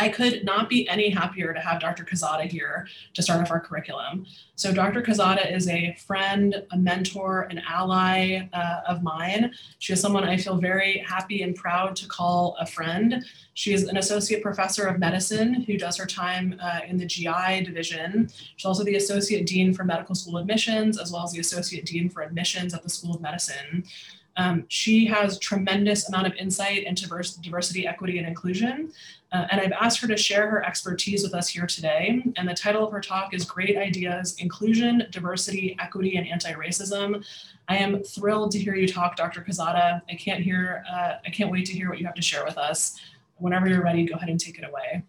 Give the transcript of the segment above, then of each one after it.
I could not be any happier to have Dr. Quezada here to start off our curriculum. So Dr. Quezada is a friend, a mentor, an ally uh, of mine. She is someone I feel very happy and proud to call a friend. She is an associate professor of medicine who does her time uh, in the GI division. She's also the associate dean for medical school admissions, as well as the associate dean for admissions at the School of Medicine. Um, she has tremendous amount of insight into diversity, equity, and inclusion. Uh, and I've asked her to share her expertise with us here today. And the title of her talk is Great Ideas, Inclusion, Diversity, Equity, and Anti-Racism. I am thrilled to hear you talk, Dr. Quezada. I can't hear, uh, I can't wait to hear what you have to share with us. Whenever you're ready, go ahead and take it away.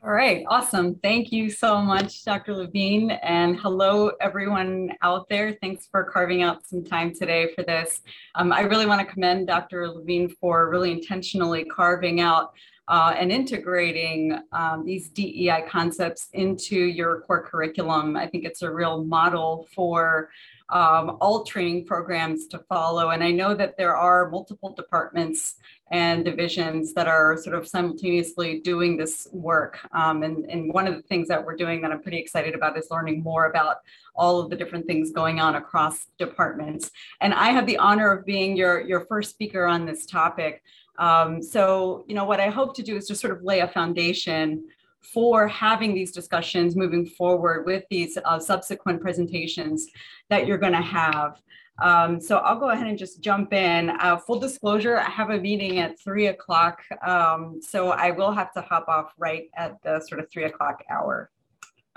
All right, awesome. Thank you so much, Dr. Levine. And hello, everyone out there. Thanks for carving out some time today for this. Um, I really want to commend Dr. Levine for really intentionally carving out uh, and integrating um, these DEI concepts into your core curriculum. I think it's a real model for um, all training programs to follow. And I know that there are multiple departments and divisions that are sort of simultaneously doing this work. Um, and, and one of the things that we're doing that I'm pretty excited about is learning more about all of the different things going on across departments. And I have the honor of being your, your first speaker on this topic. Um, so, you know, what I hope to do is just sort of lay a foundation for having these discussions moving forward with these uh, subsequent presentations that you're going to have. Um, so I'll go ahead and just jump in. Uh, full disclosure, I have a meeting at three o'clock. Um, so I will have to hop off right at the sort of three o'clock hour.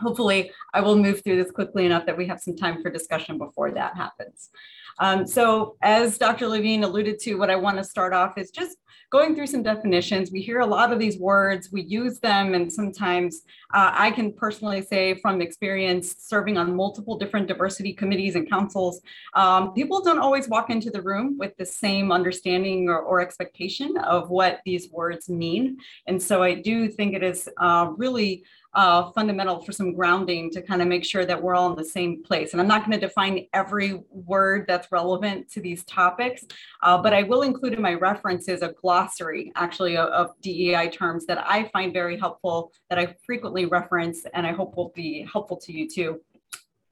Hopefully I will move through this quickly enough that we have some time for discussion before that happens. Um, so as Dr. Levine alluded to, what I want to start off is just going through some definitions. We hear a lot of these words, we use them, and sometimes uh, I can personally say from experience serving on multiple different diversity committees and councils, um, people don't always walk into the room with the same understanding or, or, expectation of what these words mean. And so I do think it is uh, really uh, fundamental for some grounding to kind of make sure that we're all in the same place. And I'm not going to define every word that's relevant to these topics, uh, but I will include in my references a glossary actually of, of DEI terms that I find very helpful, that I frequently reference, and I hope will be helpful to you too.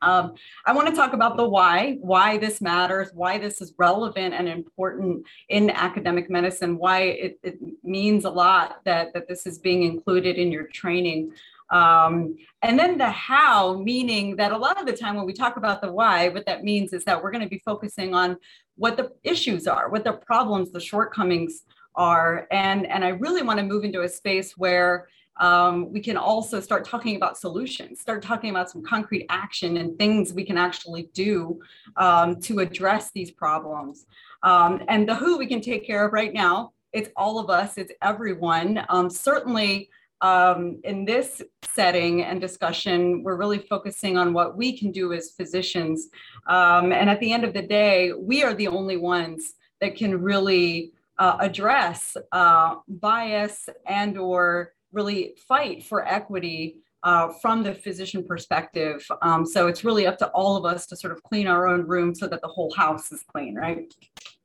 Um, I want to talk about the why, why this matters, why this is relevant and important in academic medicine, why it, it means a lot that, that this is being included in your training. Um, and then the how, meaning that a lot of the time when we talk about the why, what that means is that we're going to be focusing on what the issues are, what the problems, the shortcomings are. And, and I really want to move into a space where um, we can also start talking about solutions, start talking about some concrete action and things we can actually do um, to address these problems. Um, and the who we can take care of right now, it's all of us, it's everyone. Um, certainly, um, in this setting and discussion, we're really focusing on what we can do as physicians. Um, and at the end of the day, we are the only ones that can really uh, address uh, bias and or really fight for equity uh, from the physician perspective. Um, so it's really up to all of us to sort of clean our own room so that the whole house is clean, right?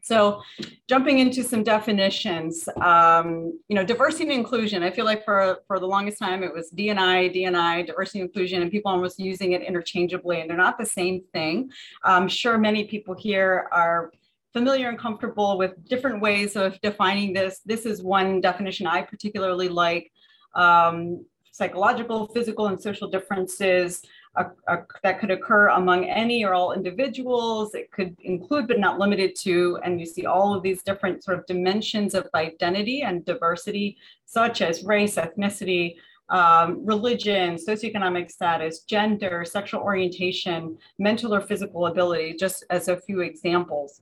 So jumping into some definitions, um, you know, diversity and inclusion, I feel like for, for the longest time it was DNI, DNI, diversity and inclusion, and people almost using it interchangeably, and they're not the same thing. I'm sure many people here are familiar and comfortable with different ways of defining this. This is one definition I particularly like. Um, psychological, physical, and social differences that could occur among any or all individuals. It could include, but not limited to, and you see all of these different sort of dimensions of identity and diversity, such as race, ethnicity, um, religion, socioeconomic status, gender, sexual orientation, mental or physical ability, just as a few examples.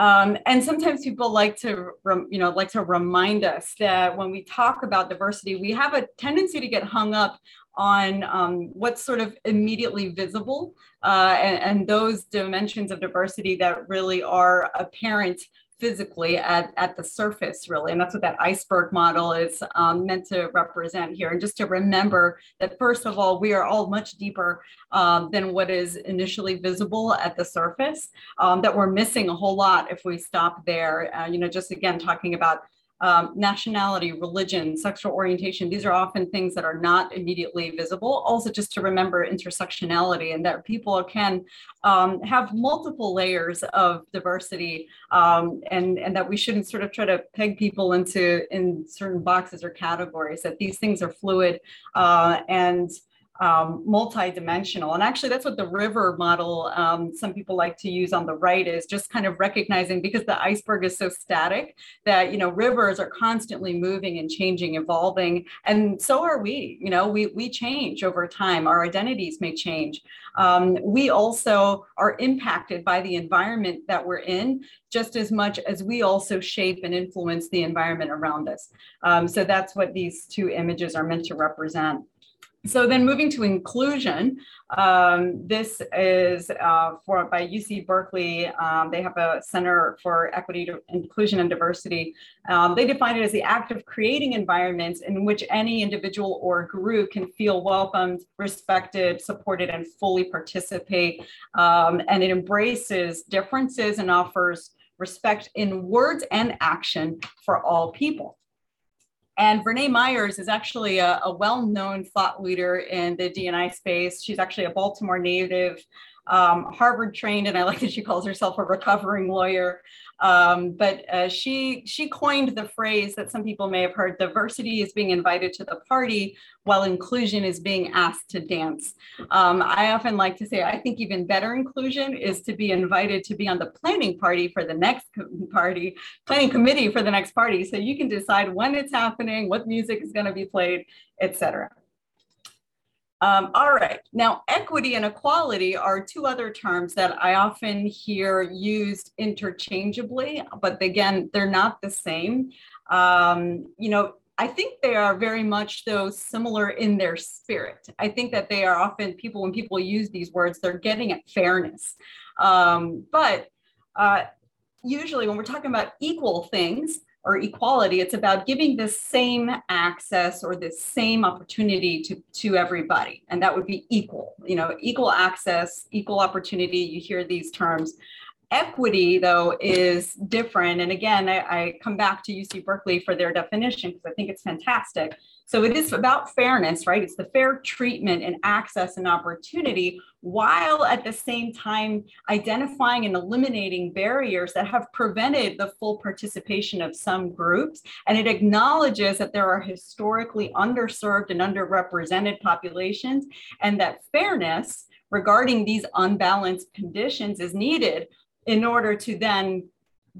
Um, and sometimes people like to, you know, like to remind us that when we talk about diversity, we have a tendency to get hung up on um, what's sort of immediately visible uh, and, and, those dimensions of diversity that really are apparent physically at, at the surface, really. And that's what that iceberg model is um, meant to represent here. And just to remember that, first of all, we are all much deeper um, than what is initially visible at the surface, um, that we're missing a whole lot if we stop there. Uh, you know, just again, talking about um, nationality, religion, sexual orientation, these are often things that are not immediately visible. Also, just to remember intersectionality and that people can um, have multiple layers of diversity um, and, and that we shouldn't sort of try to peg people into in certain boxes or categories, that these things are fluid uh, and um, multi-dimensional. And actually, that's what the river model um, some people like to use on the right is just kind of recognizing because the iceberg is so static that you know rivers are constantly moving and changing, evolving, and so are we. You know, we we change over time. Our identities may change. Um, we also are impacted by the environment that we're in just as much as we also shape and influence the environment around us. Um, so that's what these two images are meant to represent. So then moving to inclusion, um, this is uh, for by UC Berkeley. Um, they have a Center for Equity, Inclusion, and Diversity. Um, they define it as the act of creating environments in which any individual or group can feel welcomed, respected, supported, and fully participate. Um, and it embraces differences and offers respect in words and action for all people. And Vernā Myers is actually a, a well-known thought leader in the D&I space. She's actually a Baltimore native, um, Harvard trained, and I like that she calls herself a recovering lawyer. Um, but uh, she she coined the phrase that some people may have heard: diversity is being invited to the party, while inclusion is being asked to dance. Um, I often like to say, I think even better inclusion is to be invited to be on the planning party for the next party, planning committee for the next party, so you can decide when it's happening, what music is going to be played, etc. Um, all right, now equity and equality are two other terms that I often hear used interchangeably, but again, they're not the same. Um, you know, I think they are very much though similar in their spirit. I think that they are often people when people use these words, they're getting at fairness. Um, but uh, usually when we're talking about equal things, or equality. It's about giving the same access or the same opportunity to, to everybody. And that would be equal, you know, equal access, equal opportunity. You hear these terms. Equity, though, is different. And again, I, I come back to UC Berkeley for their definition because I think it's fantastic. So it is about fairness, right? It's the fair treatment and access and opportunity while at the same time identifying and eliminating barriers that have prevented the full participation of some groups. And it acknowledges that there are historically underserved and underrepresented populations and that fairness regarding these unbalanced conditions is needed in order to then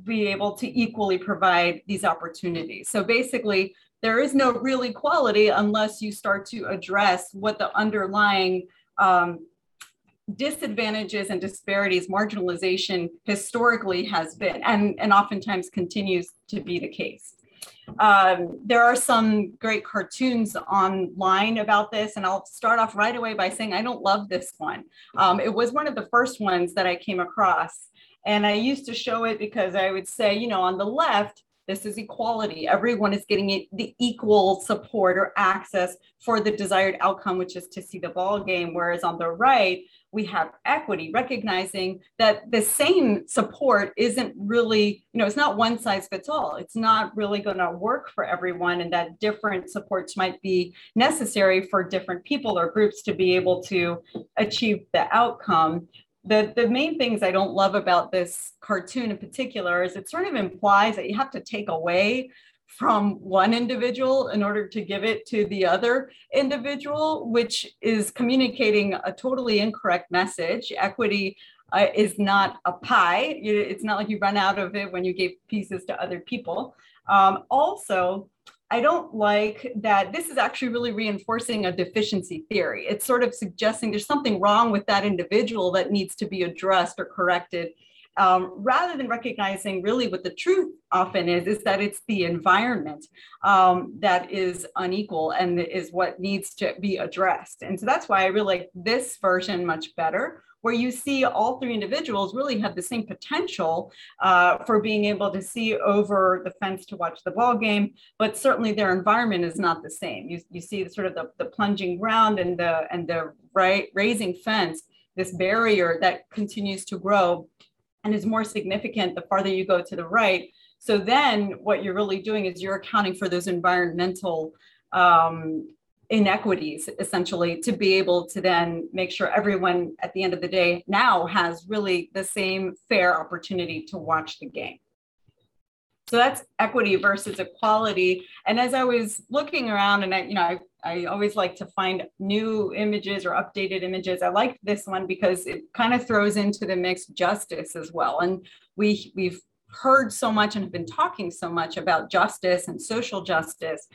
be able to equally provide these opportunities. So basically, there is no real equality unless you start to address what the underlying um, disadvantages and disparities, marginalization historically has been, and, and oftentimes continues to be the case. Um, there are some great cartoons online about this, and I'll start off right away by saying I don't love this one. Um, it was one of the first ones that I came across, and I used to show it because I would say, you know, on the left, this is equality. Everyone is getting the equal support or access for the desired outcome, which is to see the ball game. Whereas on the right, we have equity, recognizing that the same support isn't really, you know, it's not one size fits all. It's not really going to work for everyone, and that different supports might be necessary for different people or groups to be able to achieve the outcome the the main things I don't love about this cartoon in particular is it sort of implies that you have to take away from one individual in order to give it to the other individual, which is communicating a totally incorrect message. Equity uh, is not a pie. It's not like you run out of it when you give pieces to other people. Um, also, I don't like that this is actually really reinforcing a deficiency theory. It's sort of suggesting there's something wrong with that individual that needs to be addressed or corrected. Um, rather than recognizing really what the truth often is, is that it's the environment um, that is unequal and is what needs to be addressed. And so that's why I really like this version much better, where you see all three individuals really have the same potential uh, for being able to see over the fence to watch the ball game, but certainly their environment is not the same. You, you see sort of the, the plunging ground and the and the right raising fence, this barrier that continues to grow and is more significant the farther you go to the right So then what you're really doing is you're accounting for those environmental um, inequities essentially to be able to then make sure everyone at the end of the day now has really the same fair opportunity to watch the game. So that's equity versus equality. And as I was looking around, and I, you know, I, I always like to find new images or updated images. I like this one because it kind of throws into the mix justice as well. And we we've heard so much and have been talking so much about justice and social justice.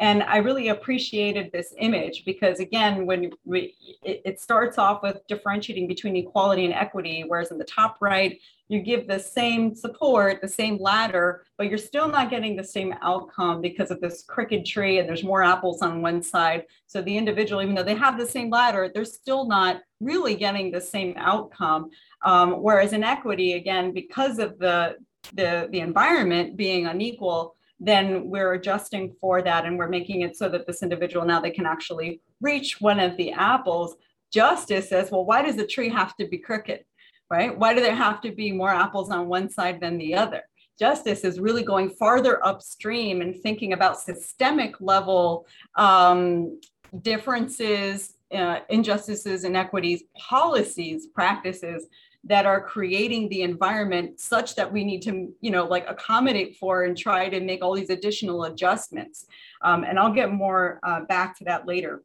And I really appreciated this image because, again, when we, it, it, starts off with differentiating between equality and equity, whereas in the top right, you give the same support, the same ladder, but you're still not getting the same outcome because of this crooked tree and there's more apples on one side. So the individual, even though they have the same ladder, they're still not really getting the same outcome. Um, whereas in equity, again, because of the, the, the environment being unequal, then we're adjusting for that and we're making it so that this individual now they can actually reach one of the apples. Justice says, well, why does the tree have to be crooked? Right? Why do there have to be more apples on one side than the other? Justice is really going farther upstream and thinking about systemic level um, differences, uh, injustices, inequities, policies, practices that are creating the environment such that we need to, you know, like accommodate for and try to make all these additional adjustments. Um, and I'll get more uh, back to that later.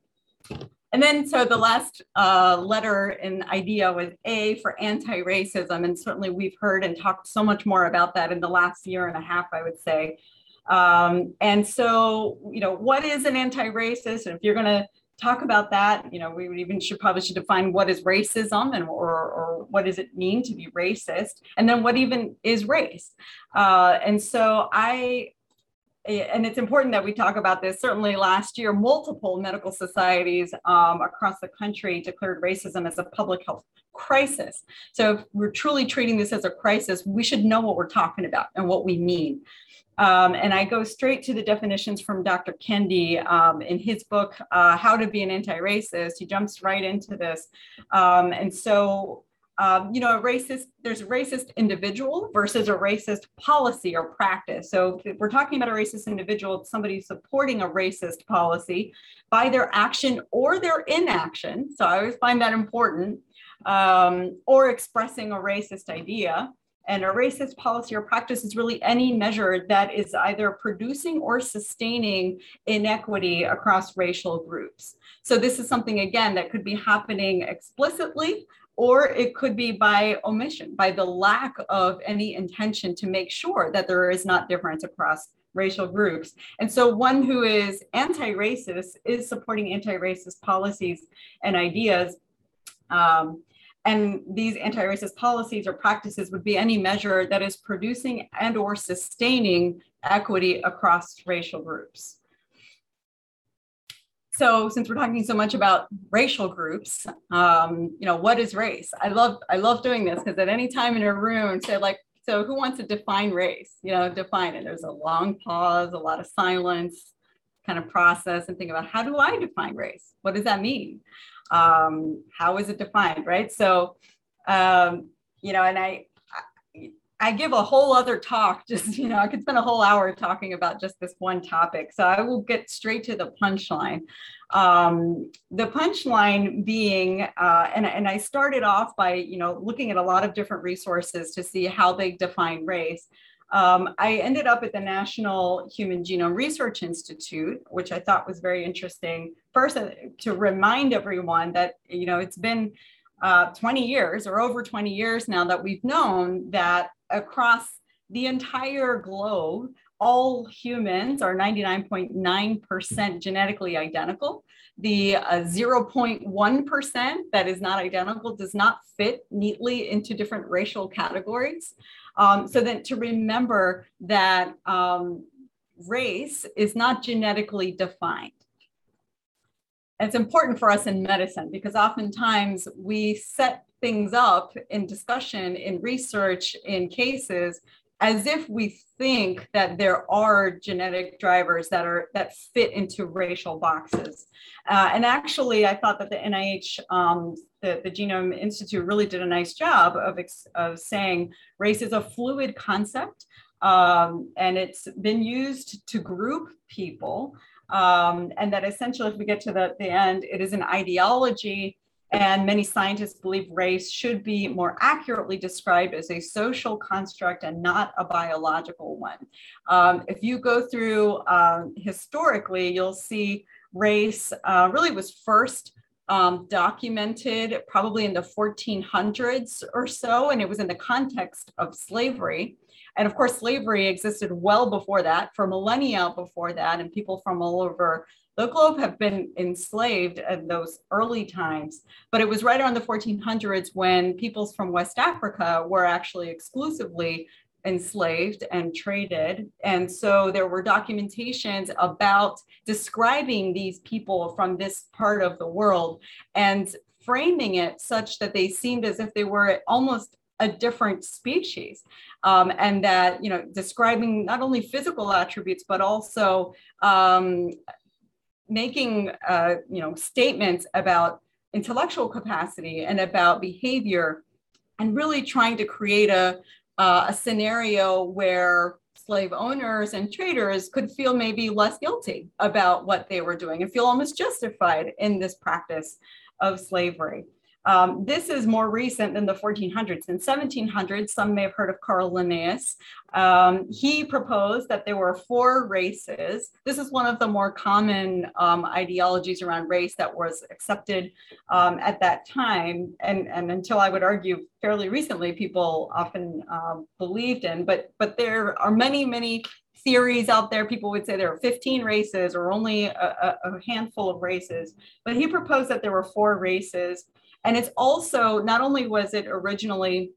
And then, so the last uh, letter and idea was A for anti racism. And certainly we've heard and talked so much more about that in the last year and a half, I would say. Um, and so, you know, what is an anti racist? And if you're going to talk about that. You know, we would even should probably should define what is racism and or, or what does it mean to be racist, and then what even is race. Uh, and so I, and it's important that we talk about this. Certainly, last year, multiple medical societies um, across the country declared racism as a public health crisis. So, if we're truly treating this as a crisis, we should know what we're talking about and what we mean. Um, and I go straight to the definitions from Dr. Kendi um, in his book, uh, How to Be an Anti-Racist. He jumps right into this. Um, and so, um, you know, a racist, there's a racist individual versus a racist policy or practice. So if we're talking about a racist individual, it's somebody supporting a racist policy by their action or their inaction. So I always find that important. Um, or expressing a racist idea. And a racist policy or practice is really any measure that is either producing or sustaining inequity across racial groups. So, this is something, again, that could be happening explicitly, or it could be by omission, by the lack of any intention to make sure that there is not difference across racial groups. And so, one who is anti racist is supporting anti racist policies and ideas. Um, and these anti-racist policies or practices would be any measure that is producing and or sustaining equity across racial groups. So since we're talking so much about racial groups, um, you know, what is race? I love I love doing this because at any time in a room, say like, so who wants to define race? You know, define it. There's a long pause, a lot of silence, kind of process and think about how do I define race? What does that mean? Um, how is it defined, right? So, um, you know, and I, I give a whole other talk, just, you know, I could spend a whole hour talking about just this one topic. So I will get straight to the punchline. Um, the punchline being, uh, and, and I started off by, you know, looking at a lot of different resources to see how they define race. Um, I ended up at the National Human Genome Research Institute, which I thought was very interesting. First, uh, to remind everyone that you know it's been uh, 20 years or over 20 years now that we've known that across the entire globe, all humans are 99.9% genetically identical. The uh, 0.1% that is not identical does not fit neatly into different racial categories. Um, so then to remember that um, race is not genetically defined. It's important for us in medicine because oftentimes we set things up in discussion, in research, in cases as if we think that there are genetic drivers that are that fit into racial boxes. Uh, and actually, I thought that the NIH, um, the, the Genome Institute, really did a nice job of, of saying race is a fluid concept. Um, and it's been used to group people. Um, and that essentially, if we get to the, the end, it is an ideology and many scientists believe race should be more accurately described as a social construct and not a biological one. Um, if you go through um, historically, you'll see race uh, really was first um, documented probably in the 1400s or so, and it was in the context of slavery. And of course, slavery existed well before that, for millennia before that, and people from all over the globe have been enslaved in those early times, but it was right around the 1400s when peoples from West Africa were actually exclusively enslaved and traded. And so there were documentations about describing these people from this part of the world and framing it such that they seemed as if they were almost a different species um, and that you know describing not only physical attributes but also um, making uh, you know statements about intellectual capacity and about behavior and really trying to create a, uh, a scenario where slave owners and traders could feel maybe less guilty about what they were doing and feel almost justified in this practice of slavery. Um, this is more recent than the 1400s. In 1700s, some may have heard of Carl Linnaeus. Um, he proposed that there were four races. This is one of the more common um, ideologies around race that was accepted um, at that time, and, and until I would argue fairly recently, people often uh, believed in. But but there are many many theories out there. People would say there are 15 races or only a, a handful of races. But he proposed that there were four races. And it's also, not only was it originally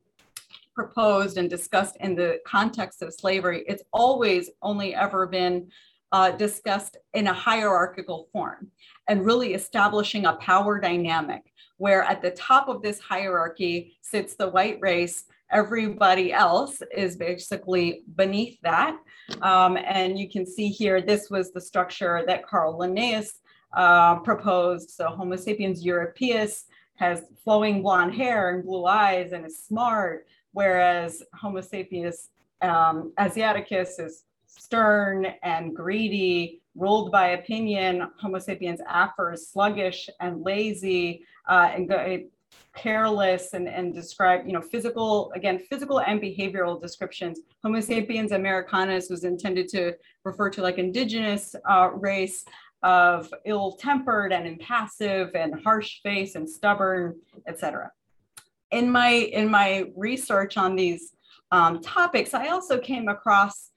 proposed and discussed in the context of slavery, it's always only ever been uh, discussed in a hierarchical form and really establishing a power dynamic where at the top of this hierarchy sits the white race. Everybody else is basically beneath that. Um, and you can see here, this was the structure that Carl Linnaeus uh, proposed. So Homo sapiens europaeus has flowing blonde hair and blue eyes and is smart, whereas Homo sapiens um, asiaticus is stern and greedy, ruled by opinion. Homo sapiens afer is sluggish and lazy uh, and careless and, and describe, you know, physical, again, physical and behavioral descriptions. Homo sapiens americanus was intended to refer to like indigenous uh, race of ill-tempered and impassive and harsh face and stubborn, etc. In my in my research on these um, topics, I also came across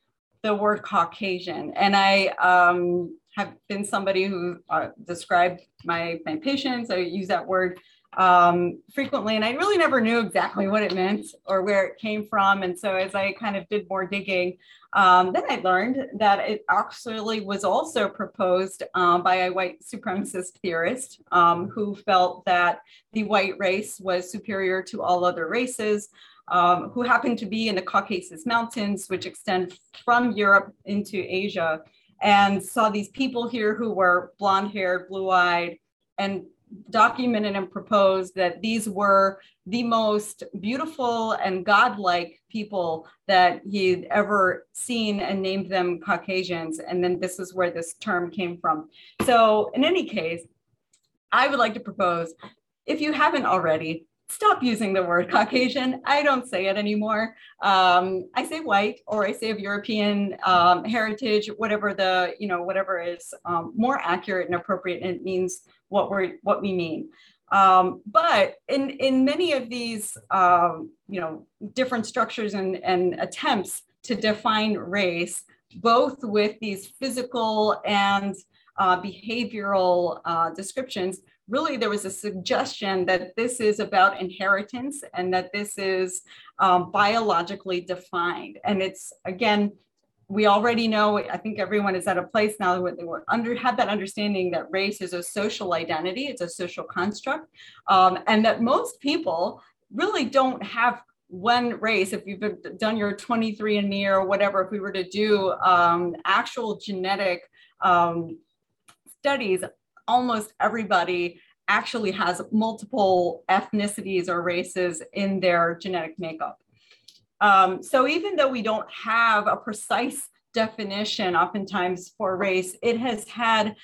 the word Caucasian, and I um, have been somebody who uh, described my my patients. I use that word um, frequently, and I really never knew exactly what it meant or where it came from. And so, as I kind of did more digging, um, then I learned that it actually was also proposed um, by a white supremacist theorist um, who felt that the white race was superior to all other races. Um, who happened to be in the Caucasus Mountains, which extend from Europe into Asia, and saw these people here who were blonde haired, blue eyed, and documented and proposed that these were the most beautiful and godlike people that he'd ever seen and named them Caucasians. And then this is where this term came from. So, in any case, I would like to propose if you haven't already, stop using the word Caucasian. I don't say it anymore. Um, I say white or I say of European um, heritage, whatever the, you know, whatever is um, more accurate and appropriate. And it means what we're, what we mean. Um, but in, in many of these, um, you know, different structures and, and attempts to define race, both with these physical and uh, behavioral uh, descriptions, really there was a suggestion that this is about inheritance and that this is um, biologically defined. And it's, again, we already know, I think everyone is at a place now where they were under, have that understanding that race is a social identity, it's a social construct, um, and that most people really don't have one race. If you've done your 23andMe or whatever, if we were to do um, actual genetic um, studies, almost everybody actually has multiple ethnicities or races in their genetic makeup. Um, so even though we don't have a precise definition oftentimes for race, it has had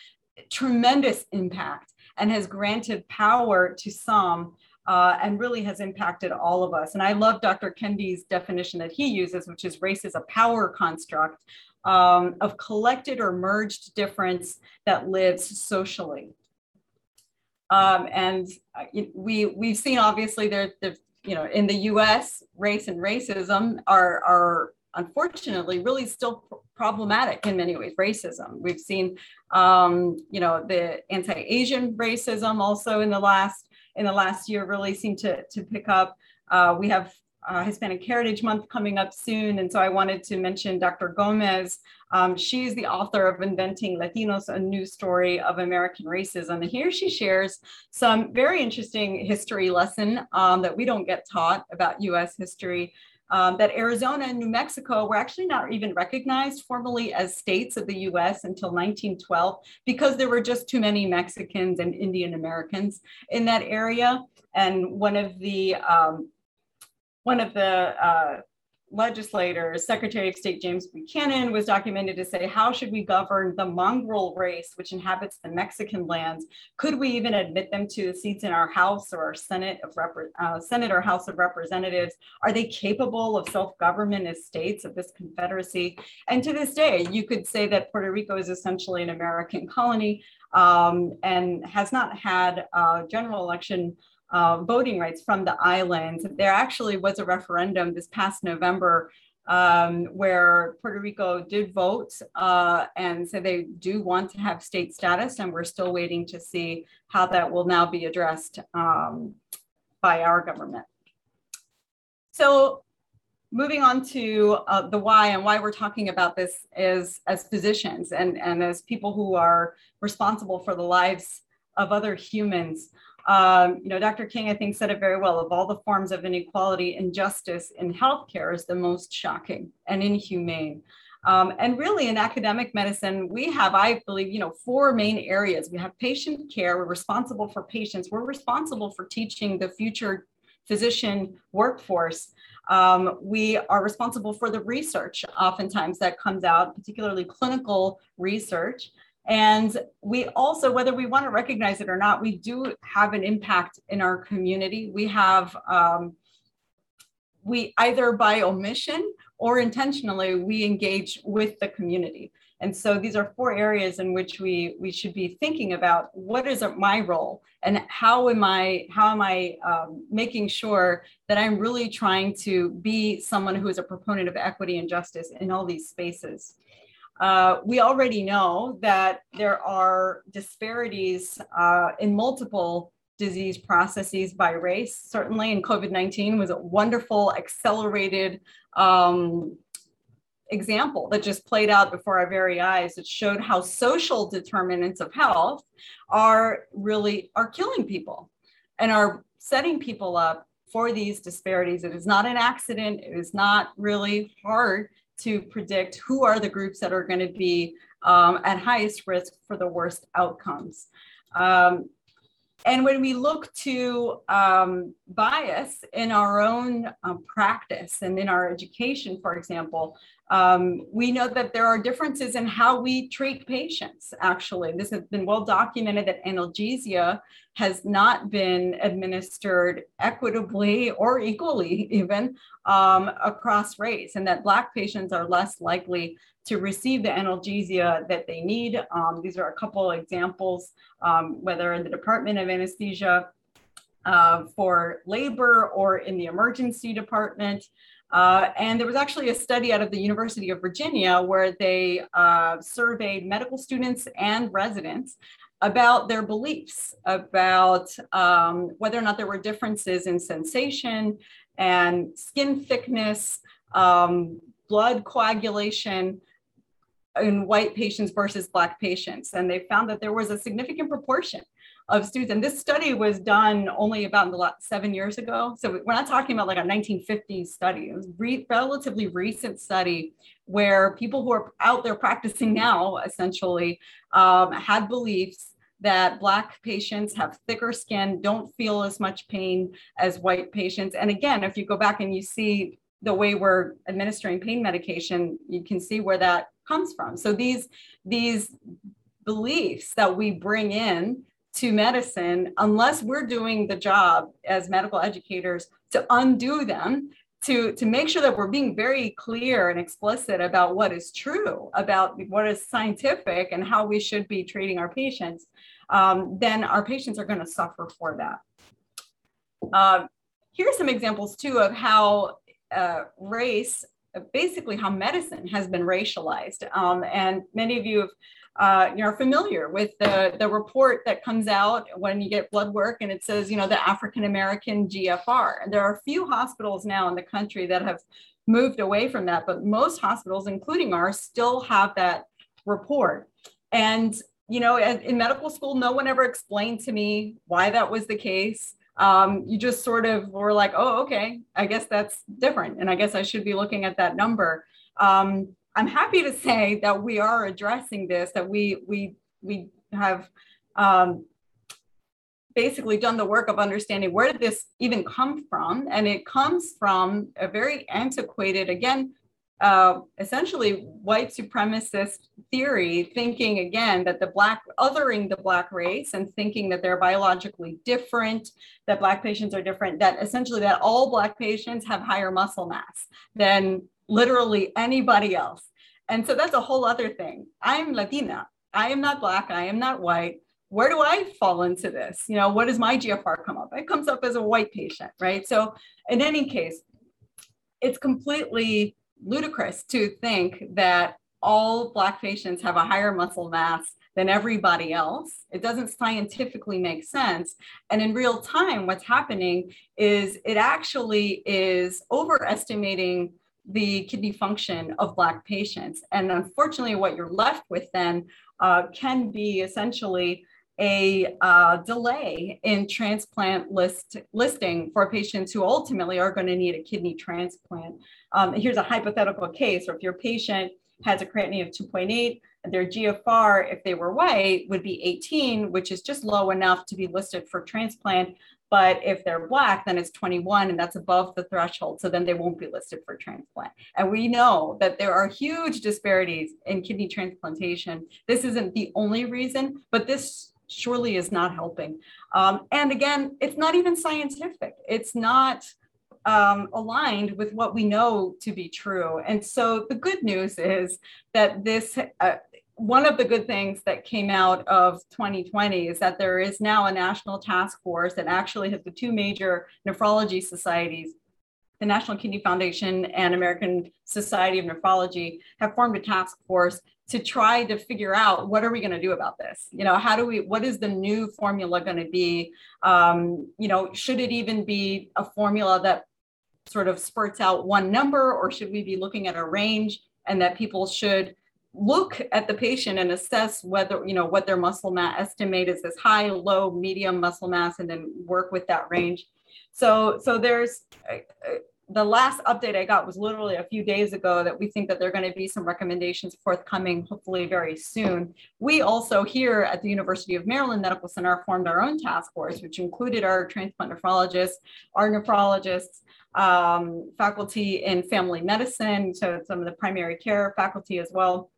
tremendous impact and has granted power to some uh, and really has impacted all of us. And I love Dr. Kendi's definition that he uses, which is race is a power construct um, of collected or merged difference that lives socially. Um, and uh, we we've seen obviously there the you know in the U.S. race and racism are are unfortunately really still pr- problematic in many ways. Racism we've seen um, you know the anti-Asian racism also in the last in the last year really seemed to to pick up. Uh, we have uh, Hispanic Heritage Month coming up soon. And so I wanted to mention Dr. Gomez. Um, she's the author of Inventing Latinos, a new story of American racism. And here she shares some very interesting history lesson um, that we don't get taught about US history. Um, that Arizona and New Mexico were actually not even recognized formally as states of the US until 1912 because there were just too many Mexicans and Indian Americans in that area. And one of the um, one of the uh, legislators, Secretary of State James Buchanan, was documented to say, How should we govern the mongrel race which inhabits the Mexican lands? Could we even admit them to the seats in our House or our Senate, of Rep- uh, Senate or House of Representatives? Are they capable of self government as states of this confederacy? And to this day, you could say that Puerto Rico is essentially an American colony um, and has not had a general election uh, voting rights from the islands. There actually was a referendum this past November um, where Puerto Rico did vote uh, and said they do want to have state status, and we're still waiting to see how that will now be addressed um, by our government. So moving on to uh, the why and why we're talking about this is as physicians and, and as people who are responsible for the lives of other humans. Um, you know, Dr. King, I think, said it very well. Of all the forms of inequality, injustice in healthcare is the most shocking and inhumane. Um, and really, in academic medicine, we have, I believe, you know, four main areas. We have patient care. We're responsible for patients. We're responsible for teaching the future physician workforce. Um, we are responsible for the research, oftentimes that comes out, particularly clinical research. And we also, whether we want to recognize it or not, we do have an impact in our community. We have, um, we either by omission or intentionally, we engage with the community. And so these are four areas in which we we should be thinking about what is my role and how am I how am I um, making sure that I'm really trying to be someone who is a proponent of equity and justice in all these spaces. Uh, we already know that there are disparities uh, in multiple disease processes by race. Certainly, in COVID 19 was a wonderful, accelerated um, example that just played out before our very eyes. It showed how social determinants of health are really are killing people and are setting people up for these disparities. It is not an accident. It is not really hard to predict who are the groups that are going to be um, at highest risk for the worst outcomes. Um, and when we look to um, bias in our own um, practice and in our education, for example, um, we know that there are differences in how we treat patients, actually. This has been well documented that analgesia has not been administered equitably or equally, even um, across race, and that Black patients are less likely to receive the analgesia that they need. Um, these are a couple examples, um, whether in the Department of Anesthesia. Uh, for labor or in the emergency department. Uh, and there was actually a study out of the University of Virginia where they uh, surveyed medical students and residents about their beliefs about um, whether or not there were differences in sensation and skin thickness, um, blood coagulation in white patients versus Black patients. And they found that there was a significant proportion of students. And this study was done only about the last seven years ago. So we're not talking about like a 1950s study. It was re- relatively recent study where people who are out there practicing now essentially um, had beliefs that Black patients have thicker skin, don't feel as much pain as white patients. And again, if you go back and you see the way we're administering pain medication, you can see where that comes from. So these, these beliefs that we bring in to medicine, unless we're doing the job as medical educators to undo them, to, to make sure that we're being very clear and explicit about what is true, about what is scientific and how we should be treating our patients, um, then our patients are going to suffer for that. Uh, here are some examples too of how uh, race, basically how medicine has been racialized. Um, and many of you have uh, you're familiar with the, the report that comes out when you get blood work and it says, you know, the African American GFR. And there are a few hospitals now in the country that have moved away from that, but most hospitals, including ours, still have that report. And, you know, in medical school, no one ever explained to me why that was the case. Um, you just sort of were like, oh, okay, I guess that's different. And I guess I should be looking at that number. Um, I'm happy to say that we are addressing this, that we, we, we have um, basically done the work of understanding where did this even come from? And it comes from a very antiquated, again, uh, essentially white supremacist theory, thinking again that the black, othering the black race and thinking that they're biologically different, that black patients are different, that essentially that all black patients have higher muscle mass than literally anybody else. And so that's a whole other thing. I'm Latina. I am not Black. I am not white. Where do I fall into this? You know, what does my GFR come up? It comes up as a white patient, right? So, in any case, it's completely ludicrous to think that all Black patients have a higher muscle mass than everybody else. It doesn't scientifically make sense. And in real time, what's happening is it actually is overestimating the kidney function of Black patients. And unfortunately, what you're left with then uh, can be essentially a uh, delay in transplant list listing for patients who ultimately are going to need a kidney transplant. Um, here's a hypothetical case, or if your patient has a creatinine of 2.8, their GFR, if they were white, would be 18, which is just low enough to be listed for transplant. But if they're black, then it's 21 and that's above the threshold. So then they won't be listed for transplant. And we know that there are huge disparities in kidney transplantation. This isn't the only reason, but this surely is not helping. Um, and again, it's not even scientific. It's not um, aligned with what we know to be true. And so the good news is that this, uh, one of the good things that came out of 2020 is that there is now a national task force that actually has the two major nephrology societies the National Kidney Foundation and American Society of Nephrology have formed a task force to try to figure out what are we going to do about this? You know how do we what is the new formula going to be? Um, you know should it even be a formula that sort of spurts out one number or should we be looking at a range and that people should look at the patient and assess whether you know what their muscle mass estimate is as high low medium muscle mass and then work with that range. So so there's uh, uh, the last update i got was literally a few days ago that we think that there are going to be some recommendations forthcoming hopefully very soon. We also here at the university of maryland medical center formed our own task force which included our transplant nephrologists our nephrologists um, faculty in family medicine so some of the primary care faculty as well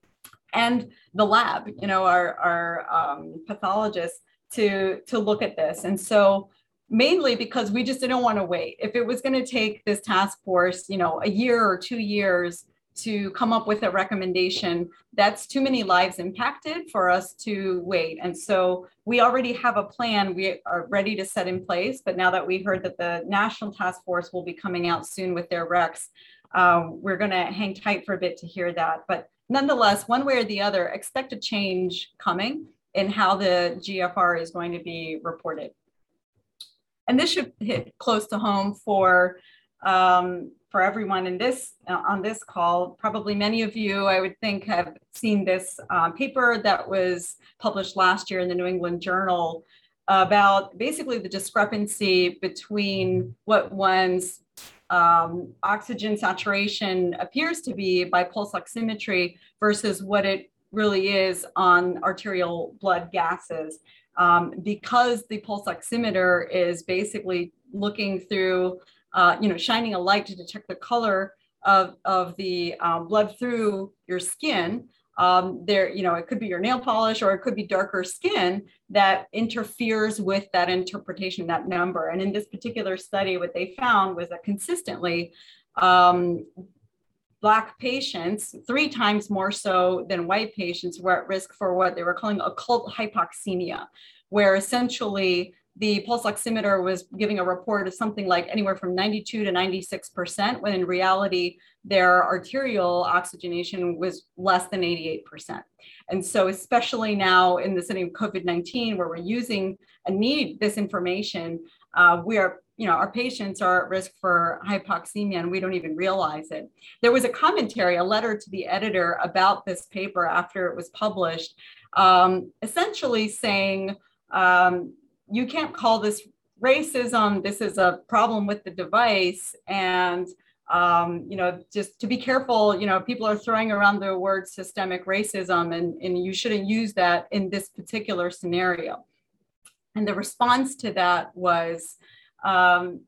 and the lab, you know, our, our um, pathologists to, to look at this. And so mainly because we just didn't want to wait. If it was going to take this task force, you know, a year or two years to come up with a recommendation, that's too many lives impacted for us to wait. And so we already have a plan we are ready to set in place. But now that we heard that the National Task Force will be coming out soon with their recs, um, we're going to hang tight for a bit to hear that. But nonetheless, one way or the other, expect a change coming in how the GFR is going to be reported. And this should hit close to home for um, for everyone in this uh, on this call. Probably many of you, I would think, have seen this uh, paper that was published last year in the New England Journal about basically the discrepancy between what one's um, oxygen saturation appears to be by pulse oximetry versus what it really is on arterial blood gases. Um, because the pulse oximeter is basically looking through, uh, you know, shining a light to detect the color of, of the um, blood through your skin, um, there, you know, it could be your nail polish or it could be darker skin that interferes with that interpretation, that number. And in this particular study, what they found was that consistently, um, Black patients, three times more so than white patients, were at risk for what they were calling occult hypoxemia, where essentially the pulse oximeter was giving a report of something like anywhere from 92 to 96%, when in reality, their arterial oxygenation was less than 88%. And so, especially now in the setting of COVID 19, where we're using and need this information, uh, we are, you know, our patients are at risk for hypoxemia and we don't even realize it. There was a commentary, a letter to the editor about this paper after it was published, um, essentially saying, um, you can't call this racism. This is a problem with the device. And, um, you know, just to be careful, you know, people are throwing around the word systemic racism, and, and you shouldn't use that in this particular scenario. And the response to that was um,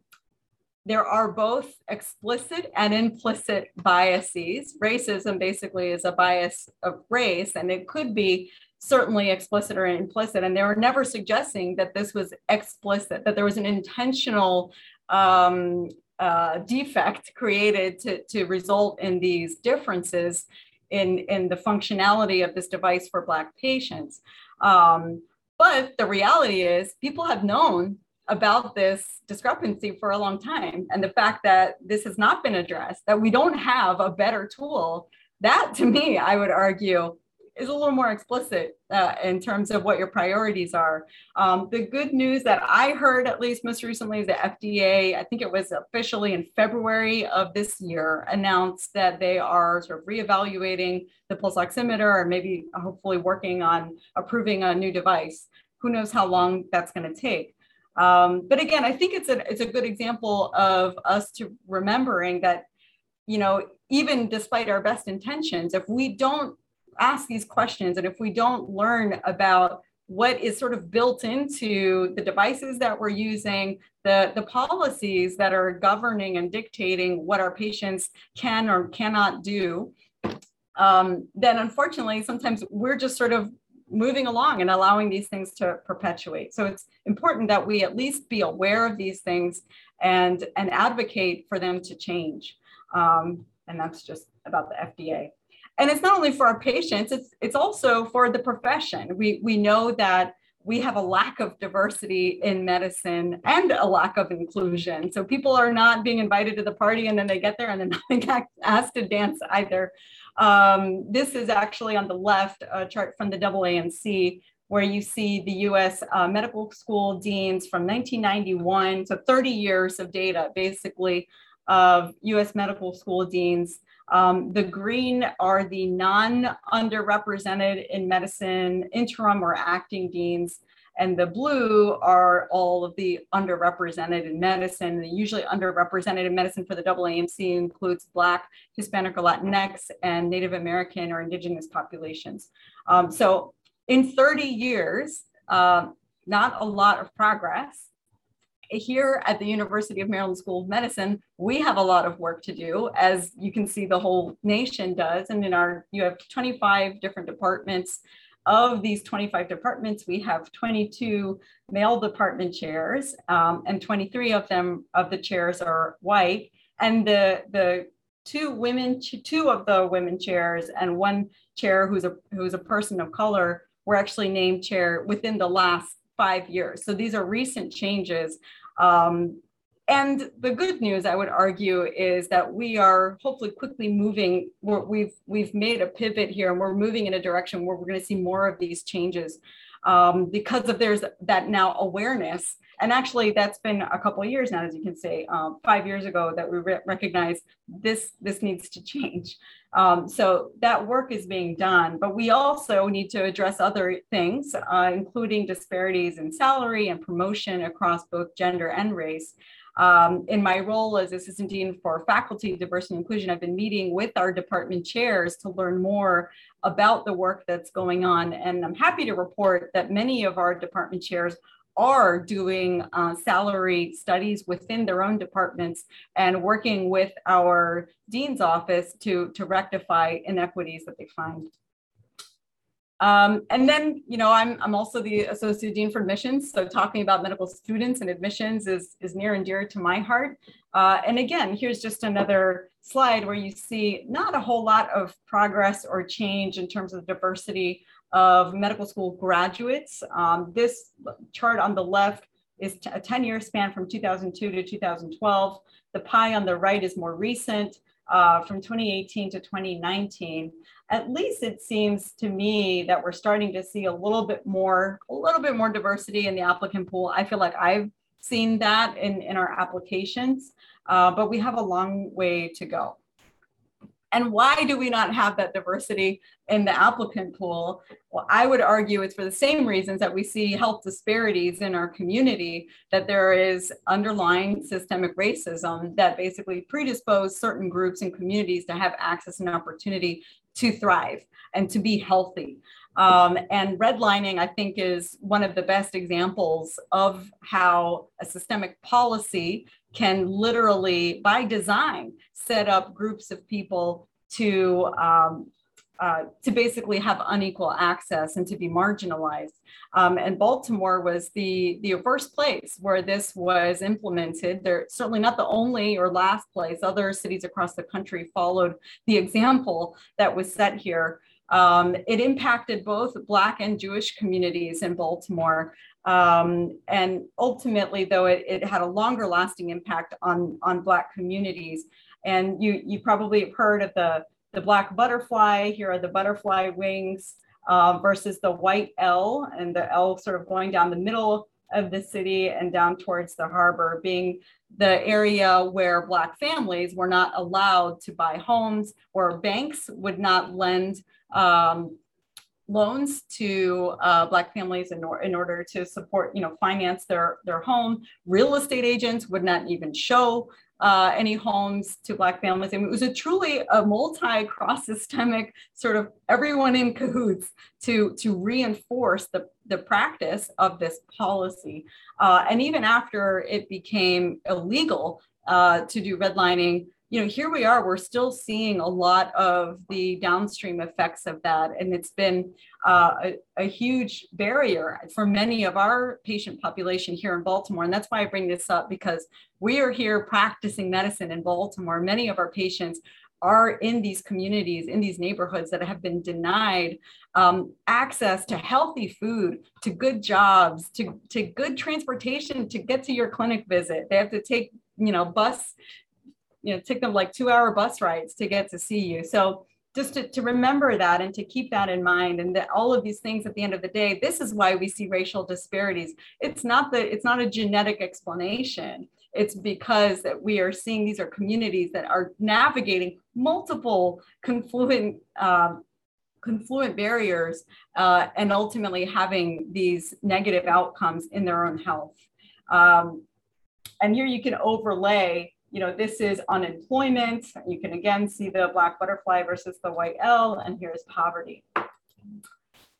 there are both explicit and implicit biases. Racism basically is a bias of race, and it could be certainly explicit or implicit. And they were never suggesting that this was explicit, that there was an intentional um, uh, defect created to, to result in these differences in, in the functionality of this device for Black patients. Um, but the reality is, people have known about this discrepancy for a long time. And the fact that this has not been addressed, that we don't have a better tool, that to me, I would argue, is a little more explicit uh, in terms of what your priorities are. Um, the good news that I heard, at least most recently, is the FDA, I think it was officially in February of this year, announced that they are sort of reevaluating the pulse oximeter or maybe hopefully working on approving a new device. Who knows how long that's going to take. Um, but again, I think it's a, it's a good example of us to remembering that, you know, even despite our best intentions, if we don't ask these questions and if we don't learn about what is sort of built into the devices that we're using, the, the policies that are governing and dictating what our patients can or cannot do, um, then unfortunately, sometimes we're just sort of moving along and allowing these things to perpetuate. So it's important that we at least be aware of these things and, and advocate for them to change. Um, and that's just about the FDA and it's not only for our patients it's it's also for the profession. We we know that we have a lack of diversity in medicine and a lack of inclusion. So people are not being invited to the party and then they get there and they're not asked to dance either. Um, this is actually on the left a chart from the AAMC where you see the US uh, medical school deans from 1991 to 30 years of data basically of US medical school deans um, the green are the non-underrepresented in medicine interim or acting deans, and the blue are all of the underrepresented in medicine. The usually underrepresented in medicine for the AAMC includes Black, Hispanic or Latinx, and Native American or Indigenous populations. Um, so in 30 years, uh, not a lot of progress, here at the University of Maryland School of Medicine, we have a lot of work to do, as you can see the whole nation does. And in our, you have 25 different departments. Of these 25 departments, we have 22 male department chairs, um, and 23 of them of the chairs are white. And the the two women, two of the women chairs, and one chair who's a who's a person of color were actually named chair within the last five years. So these are recent changes. Um, and the good news, I would argue, is that we are hopefully quickly moving. we have we've, we've made a pivot here, and we're moving in a direction where we're going to see more of these changes um, because of there's that now awareness. And actually, that's been a couple of years now, as you can say, um, five years ago that we re- recognize this this needs to change. Um, so that work is being done, but we also need to address other things, uh, including disparities in salary and promotion across both gender and race. Um, in my role as Assistant Dean for Faculty Diversity and Inclusion, I've been meeting with our department chairs to learn more about the work that's going on. And I'm happy to report that many of our department chairs are doing uh, salary studies within their own departments and working with our dean's office to, to rectify inequities that they find. Um, and then, you know, I'm, I'm also the Associate Dean for Admissions. So talking about medical students and admissions is, is near and dear to my heart. Uh, and again, here's just another slide where you see not a whole lot of progress or change in terms of diversity of medical school graduates. Um, this chart on the left is a 10 year span from 2002 to 2012. The pie on the right is more recent uh, from 2018 to 2019. At least it seems to me that we're starting to see a little bit more, a little bit more diversity in the applicant pool. I feel like I've seen that in, in our applications, uh, but we have a long way to go. And why do we not have that diversity in the applicant pool? Well, I would argue it's for the same reasons that we see health disparities in our community, that there is underlying systemic racism that basically predispose certain groups and communities to have access and opportunity to thrive and to be healthy. Um, and redlining, I think, is one of the best examples of how a systemic policy can literally, by design, set up groups of people to um, uh, to basically have unequal access and to be marginalized. Um, and Baltimore was the, the first place where this was implemented. They're certainly not the only or last place. Other cities across the country followed the example that was set here. Um, it impacted both Black and Jewish communities in Baltimore. Um, and ultimately, though, it, it had a longer lasting impact on, on Black communities. And you, you probably have heard of the, the black butterfly. Here are the butterfly wings uh, versus the white L, and the L sort of going down the middle of the city and down towards the harbor, being the area where Black families were not allowed to buy homes, or banks would not lend um, loans to uh, Black families in, or, in order to support, you know, finance their, their home. Real estate agents would not even show uh, any homes to Black families. And it was a truly a multi cross systemic sort of everyone in cahoots to, to reinforce the, the practice of this policy. Uh, and even after it became illegal uh, to do redlining, you know, here we are, we're still seeing a lot of the downstream effects of that. And it's been uh, a, a, huge barrier for many of our patient population here in Baltimore. And that's why I bring this up because we are here practicing medicine in Baltimore. Many of our patients are in these communities, in these neighborhoods that have been denied um, access to healthy food, to good jobs, to, to good transportation to get to your clinic visit. They have to take, you know, bus you know, took them like two hour bus rides to get to see you. So just to, to remember that and to keep that in mind and that all of these things at the end of the day, this is why we see racial disparities. It's not that it's not a genetic explanation. It's because that we are seeing these are communities that are navigating multiple confluent um, confluent barriers uh, and ultimately having these negative outcomes in their own health. Um, and here you can overlay you know, this is unemployment. You can again see the black butterfly versus the white L, and here's poverty.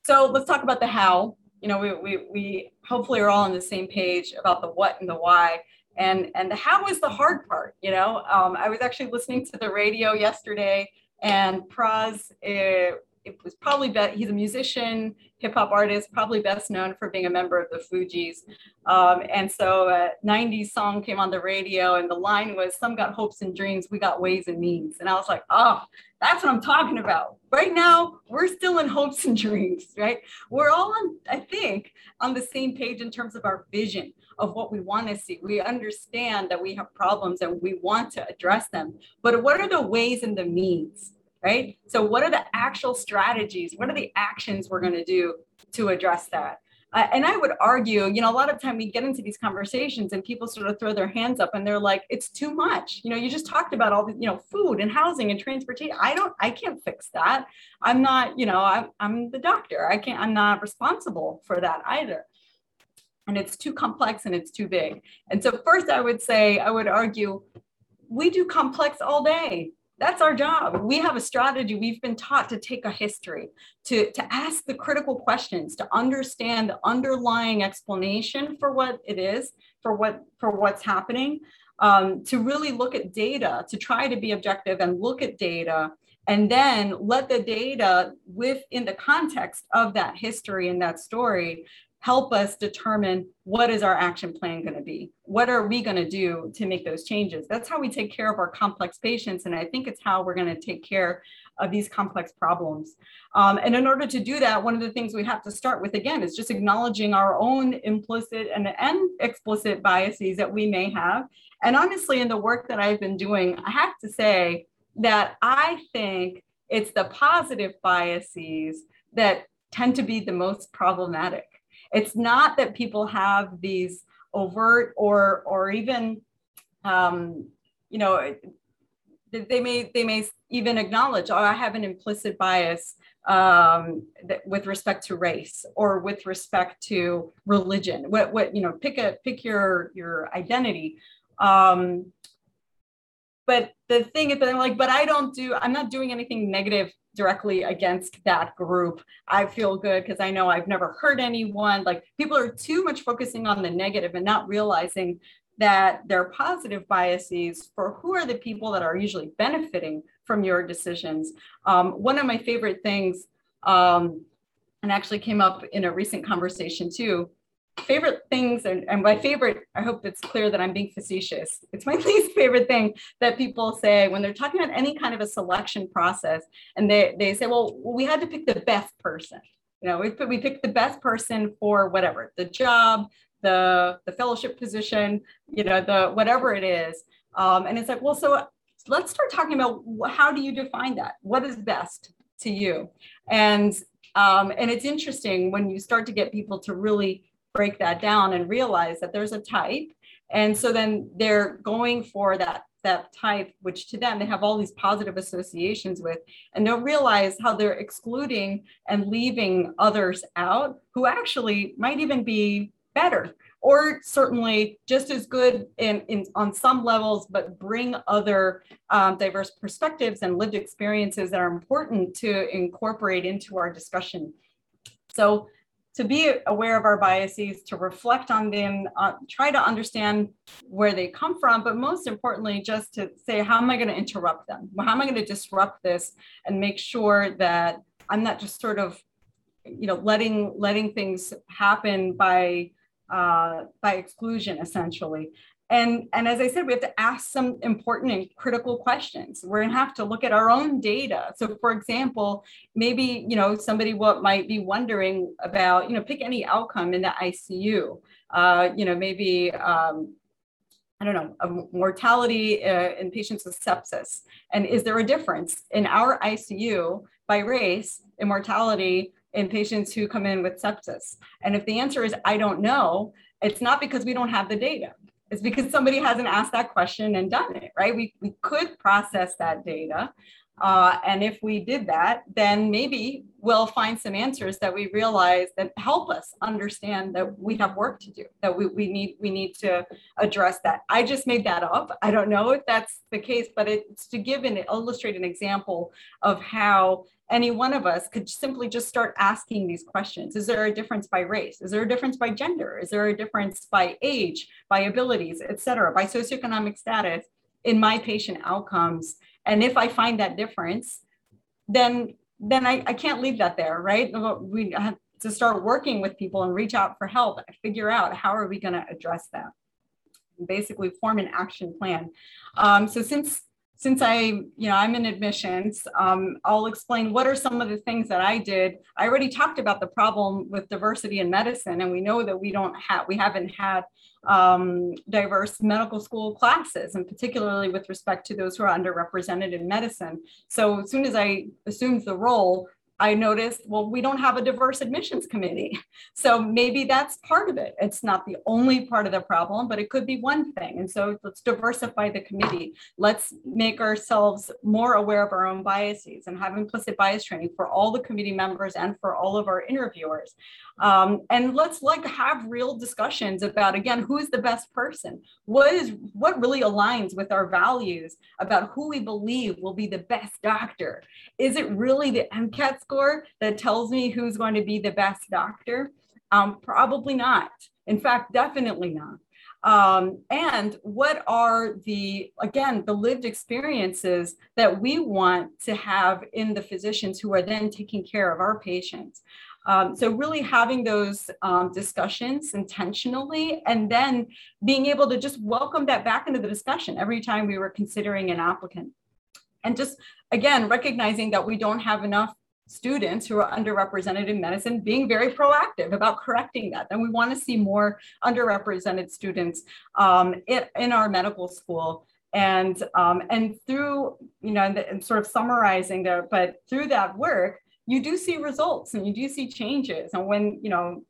So let's talk about the how. You know, we, we, we hopefully are all on the same page about the what and the why. And, and the how is the hard part, you know? Um, I was actually listening to the radio yesterday and Pras, uh, it was probably be- he's a musician, hip hop artist, probably best known for being a member of the Fugees. Um, and so a 90s song came on the radio and the line was, some got hopes and dreams, we got ways and means. And I was like, oh, that's what I'm talking about. Right now, we're still in hopes and dreams, right? We're all on, I think, on the same page in terms of our vision of what we want to see. We understand that we have problems and we want to address them. But what are the ways and the means? Right? So, what are the actual strategies? What are the actions we're going to do to address that? Uh, and I would argue, you know, a lot of time we get into these conversations and people sort of throw their hands up and they're like, it's too much. You know, you just talked about all the, you know, food and housing and transportation. I don't, I can't fix that. I'm not, you know, I'm, I'm the doctor. I can't, I'm not responsible for that either. And it's too complex and it's too big. And so, first, I would say, I would argue, we do complex all day that's our job. We have a strategy. We've been taught to take a history, to, to ask the critical questions, to understand the underlying explanation for what it is, for what for what's happening, um, to really look at data, to try to be objective and look at data, and then let the data within the context of that history and that story help us determine what is our action plan going to be? What are we going to do to make those changes? That's how we take care of our complex patients and i think it's how we're going to take care of these complex problems. Um, and in order to do that one of the things we have to start with again is just acknowledging our own implicit and, and explicit biases that we may have. And honestly in the work that i've been doing i have to say that i think it's the positive biases that tend to be the most problematic it's not that people have these overt or or even um, you know they may they may even acknowledge oh i have an implicit bias um, that, with respect to race or with respect to religion. What what you know pick a pick your your identity. Um, but the thing is that i'm like but i don't do i'm not doing anything negative directly against that group. I feel good because I know I've never hurt anyone. Like people are too much focusing on the negative and not realizing that their positive biases for who are the people that are usually benefiting from your decisions. Um, one of my favorite things, um, and actually came up in a recent conversation too, favorite things, and, and my favorite, I hope it's clear that I'm being facetious. It's my least favorite thing that people say when they're talking about any kind of a selection process. And they, they say, well, we had to pick the best person. You know, we, we picked the best person for whatever, the job, the, the fellowship position, you know, the whatever it is. Um, and it's like, well, so let's start talking about how do you define that? What is best to you? And um, and it's interesting when you start to get people to really break that down and realize that there's a type. And so then they're going for that that type, which to them they have all these positive associations with, and they'll realize how they're excluding and leaving others out who actually might even be better or certainly just as good in, in on some levels, but bring other um, diverse perspectives and lived experiences that are important to incorporate into our discussion. So to be aware of our biases, to reflect on them, uh, try to understand where they come from, but most importantly, just to say, how am I going to interrupt them? How am I going to disrupt this and make sure that I'm not just sort of, you know, letting letting things happen by uh, by exclusion, essentially. And, and as I said, we have to ask some important and critical questions. We're gonna have to look at our own data. So for example, maybe, you know, somebody what might be wondering about, you know, pick any outcome in the ICU. Uh, you know, maybe, um, I don't know, mortality uh, in patients with sepsis. And is there a difference in our ICU by race in mortality in patients who come in with sepsis? And if the answer is, I don't know, it's not because we don't have the data is because somebody hasn't asked that question and done it, right? We, we could process that data. Uh, and if we did that, then maybe we'll find some answers that we realize that help us understand that we have work to do, that we, we need we need to address that. I just made that up. I don't know if that's the case, but it's to give and illustrate an example of how any one of us could simply just start asking these questions. Is there a difference by race? Is there a difference by gender? Is there a difference by age, by abilities, et cetera, by socioeconomic status in my patient outcomes? And if I find that difference, then then I, I can't leave that there, right? We have to start working with people and reach out for help, figure out how are we going to address that. Basically form an action plan. Um, so since since I, you know, I'm in admissions, um, I'll explain what are some of the things that I did. I already talked about the problem with diversity in medicine, and we know that we don't have, we haven't had um, diverse medical school classes, and particularly with respect to those who are underrepresented in medicine. So as soon as I assumed the role, I noticed, well, we don't have a diverse admissions committee. So maybe that's part of it. It's not the only part of the problem, but it could be one thing. And so let's diversify the committee. Let's make ourselves more aware of our own biases and have implicit bias training for all the committee members and for all of our interviewers. Um, and let's like have real discussions about again who is the best person what is what really aligns with our values about who we believe will be the best doctor is it really the mcat score that tells me who's going to be the best doctor? Um, probably not. In fact definitely not. Um, and what are the again the lived experiences that we want to have in the physicians who are then taking care of our patients? Um, so really having those um, discussions intentionally and then being able to just welcome that back into the discussion every time we were considering an applicant. And just again, recognizing that we don't have enough students who are underrepresented in medicine being very proactive about correcting that. And we want to see more underrepresented students um, in, in, our medical school. And, um, and through, you know, and, and sort of summarizing there, but through that work, you do see results and you do see changes. And when, you know,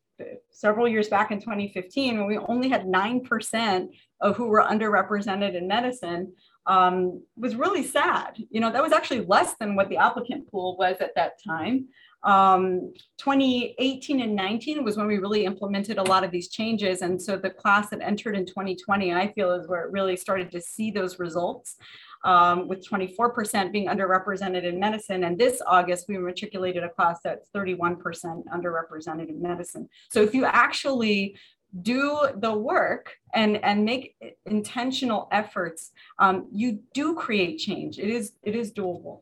several years back in 2015, when we only had 9% of who were underrepresented in medicine, um, was really sad. You know, that was actually less than what the applicant pool was at that time. Um, 2018 and 19 was when we really implemented a lot of these changes. And so the class that entered in 2020, I feel is where it really started to see those results um, with 24% being underrepresented in medicine. And this August, we matriculated a class that's 31% underrepresented in medicine. So if you actually do the work and and make intentional efforts um, you do create change. It is it is doable.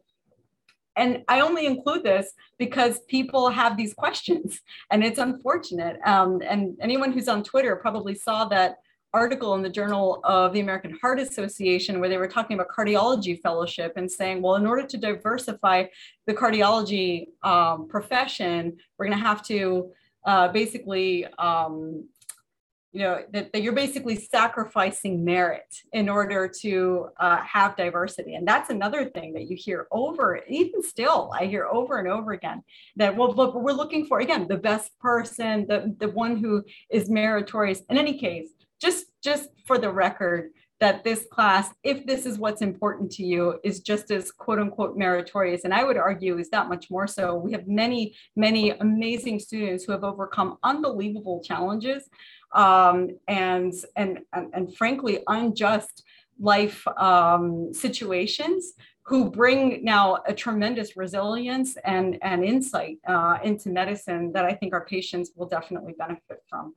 And i only include this because people have these questions and it's unfortunate. Um, and anyone who's on twitter probably saw that article in the Journal of the American Heart Association where they were talking about cardiology fellowship and saying, well, in order to diversify the cardiology um, profession, we're going to have to uh, basically, um, you know, that, that, you're basically sacrificing merit in order to uh, have diversity. And that's another thing that you hear over, even still, I hear over and over again that, well, but we're looking for, again, the best person, the, the one who is meritorious. In any case, just just for the record that this class if this is what's important to you is just as quote unquote meritorious and i would argue is that much more so we have many many amazing students who have overcome unbelievable challenges um, and, and and and frankly unjust life um, situations who bring now a tremendous resilience and, and insight uh, into medicine that I think our patients will definitely benefit from.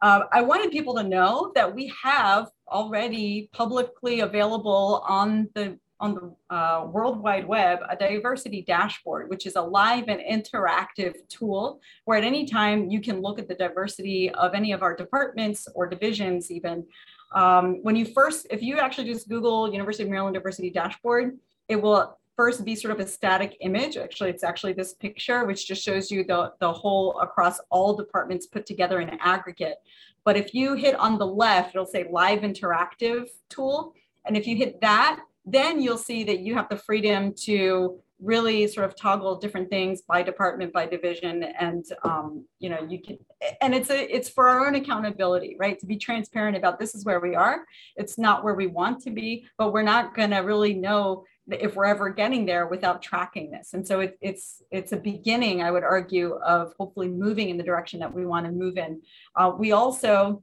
Uh, I wanted people to know that we have already publicly available on the on the uh, World Wide Web a diversity dashboard, which is a live and interactive tool where at any time you can look at the diversity of any of our departments or divisions even. Um, when you first, if you actually just Google University of Maryland Diversity Dashboard, it will first be sort of a static image. Actually, it's actually this picture, which just shows you the, the whole across all departments put together in aggregate. But if you hit on the left, it'll say live interactive tool. And if you hit that, then you'll see that you have the freedom to really sort of toggle different things by department by division and um, you know you can and it's a it's for our own accountability right to be transparent about this is where we are it's not where we want to be but we're not going to really know if we're ever getting there without tracking this. And so it, it's it's a beginning, I would argue, of hopefully moving in the direction that we want to move in. Uh, we also,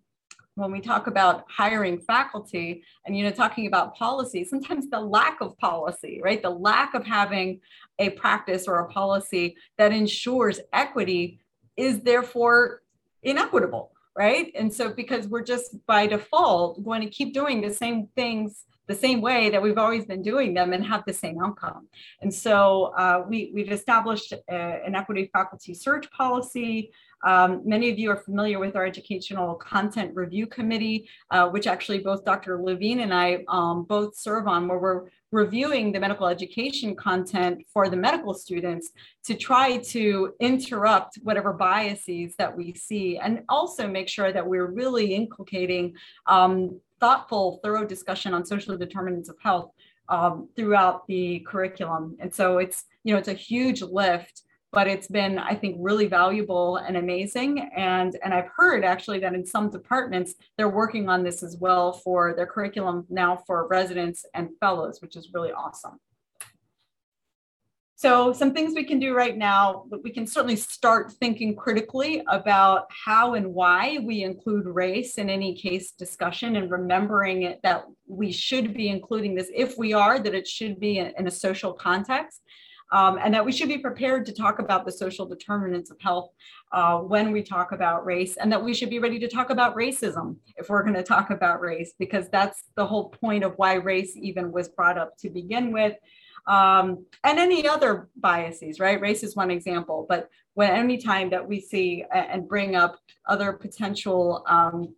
when we talk about hiring faculty and you know talking about policy, sometimes the lack of policy, right? The lack of having a practice or a policy that ensures equity is therefore inequitable, right? And so because we're just by default going to keep doing the same things the same way that we've always been doing them and have the same outcome. And so uh, we, we've established a, an equity faculty search policy. Um, many of you are familiar with our educational content review committee, uh, which actually both Dr. Levine and I um, both serve on, where we're reviewing the medical education content for the medical students to try to interrupt whatever biases that we see and also make sure that we're really inculcating um, thoughtful, thorough discussion on social determinants of health um, throughout the curriculum. And so it's you know, it's a huge lift but it's been i think really valuable and amazing and and i've heard actually that in some departments they're working on this as well for their curriculum now for residents and fellows which is really awesome so some things we can do right now, we can certainly start thinking critically about how and why we include race in any case discussion and remembering that we should be including this if we are, that it should be in a social context um, and that we should be prepared to talk about the social determinants of health uh, when we talk about race, and that we should be ready to talk about racism if we're going to talk about race, because that's the whole point of why race even was brought up to begin with. Um, and any other biases, right? Race is one example, but when any time that we see and bring up other potential um,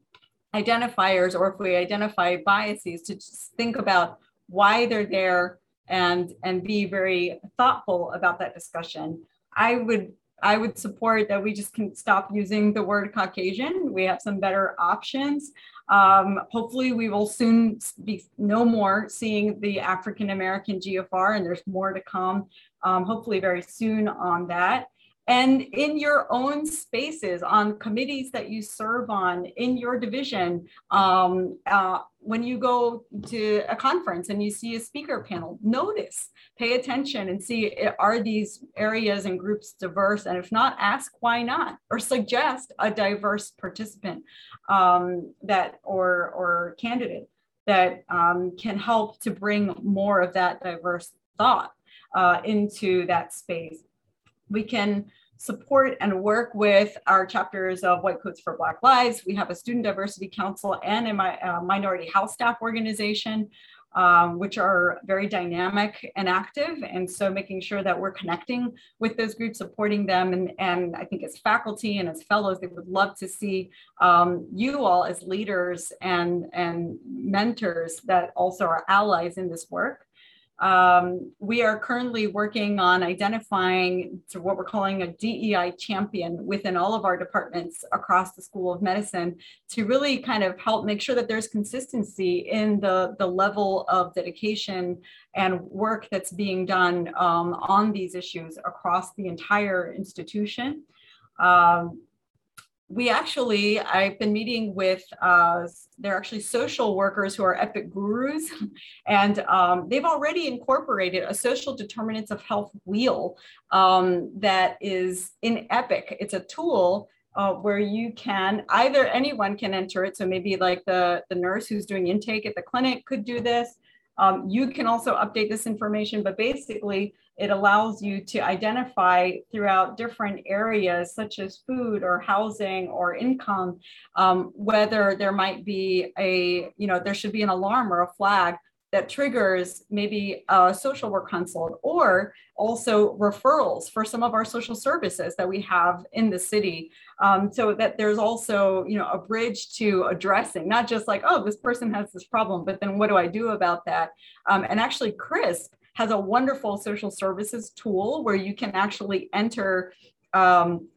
identifiers, or if we identify biases, to just think about why they're there, and and be very thoughtful about that discussion i would i would support that we just can stop using the word caucasian we have some better options um, hopefully we will soon be no more seeing the african american gfr and there's more to come um, hopefully very soon on that and in your own spaces on committees that you serve on in your division um, uh, when you go to a conference and you see a speaker panel notice pay attention and see are these areas and groups diverse? And if not ask why not? Or suggest a diverse participant um, that or or candidate that um, can help to bring more of that diverse thought uh, into that space we can support and work with our chapters of White Coats for Black Lives. We have a Student Diversity Council and a uh, Minority Health Staff Organization, um, which are very dynamic and active. And so making sure that we're connecting with those groups, supporting them. And, and I think as faculty and as fellows, they would love to see um, you all as leaders and, and mentors that also are allies in this work. Um, we are currently working on identifying what we're calling a DEI champion within all of our departments across the School of Medicine to really kind of help make sure that there's consistency in the, the level of dedication and work that's being done um, on these issues across the entire institution. Um, we actually, I've been meeting with, uh, they're actually social workers who are EPIC gurus, and um, they've already incorporated a social determinants of health wheel um, that is in EPIC. It's a tool uh, where you can either anyone can enter it. So maybe like the, the nurse who's doing intake at the clinic could do this. Um, you can also update this information, but basically it allows you to identify throughout different areas such as food or housing or income, um, whether there might be a, you know, there should be an alarm or a flag that triggers maybe a social work consult or also referrals for some of our social services that we have in the city. Um, so that there's also you know a bridge to addressing not just like oh this person has this problem but then what do i do about that? Um, and actually CRISP has a wonderful social services tool where you can actually enter um,